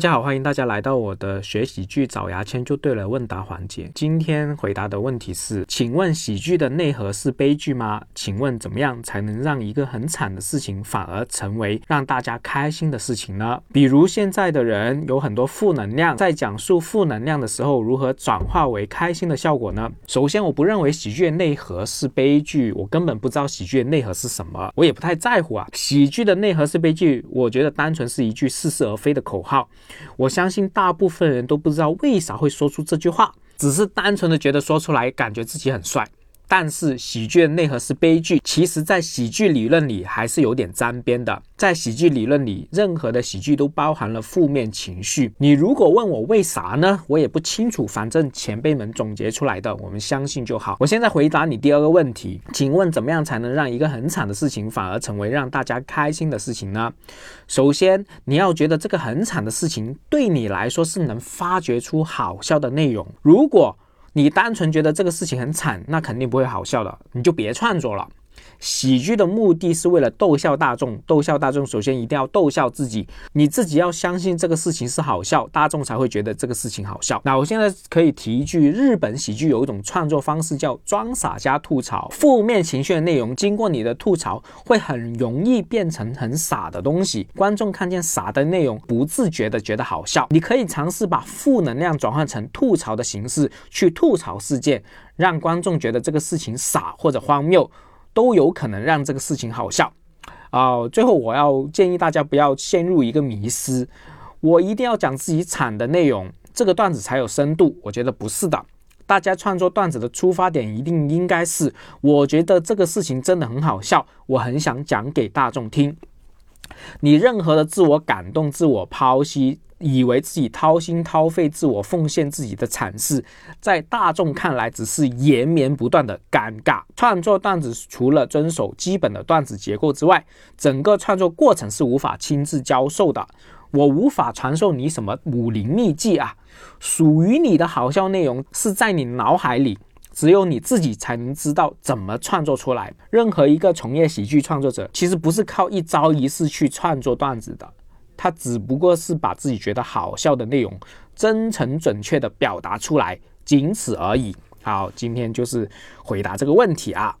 大家好，欢迎大家来到我的学喜剧找牙签就对了问答环节。今天回答的问题是：请问喜剧的内核是悲剧吗？请问怎么样才能让一个很惨的事情反而成为让大家开心的事情呢？比如现在的人有很多负能量，在讲述负能量的时候，如何转化为开心的效果呢？首先，我不认为喜剧的内核是悲剧，我根本不知道喜剧的内核是什么，我也不太在乎啊。喜剧的内核是悲剧，我觉得单纯是一句似是而非的口号。我相信大部分人都不知道为啥会说出这句话，只是单纯的觉得说出来感觉自己很帅。但是喜剧的内核是悲剧，其实，在喜剧理论里还是有点沾边的。在喜剧理论里，任何的喜剧都包含了负面情绪。你如果问我为啥呢？我也不清楚，反正前辈们总结出来的，我们相信就好。我现在回答你第二个问题，请问怎么样才能让一个很惨的事情反而成为让大家开心的事情呢？首先，你要觉得这个很惨的事情对你来说是能发掘出好笑的内容。如果你单纯觉得这个事情很惨，那肯定不会好笑的，你就别创作了。喜剧的目的是为了逗笑大众，逗笑大众首先一定要逗笑自己，你自己要相信这个事情是好笑，大众才会觉得这个事情好笑。那我现在可以提一句，日本喜剧有一种创作方式叫装傻加吐槽，负面情绪的内容经过你的吐槽，会很容易变成很傻的东西，观众看见傻的内容，不自觉的觉得好笑。你可以尝试把负能量转换成吐槽的形式去吐槽事件，让观众觉得这个事情傻或者荒谬。都有可能让这个事情好笑啊！最后，我要建议大家不要陷入一个迷失，我一定要讲自己惨的内容，这个段子才有深度。我觉得不是的，大家创作段子的出发点一定应该是，我觉得这个事情真的很好笑，我很想讲给大众听。你任何的自我感动、自我剖析。以为自己掏心掏肺、自我奉献自己的阐释，在大众看来只是延绵不断的尴尬。创作段子除了遵守基本的段子结构之外，整个创作过程是无法亲自教授的。我无法传授你什么武林秘籍啊！属于你的好笑内容是在你脑海里，只有你自己才能知道怎么创作出来。任何一个从业喜剧创作者，其实不是靠一招一式去创作段子的。他只不过是把自己觉得好笑的内容真诚准确的表达出来，仅此而已。好，今天就是回答这个问题啊。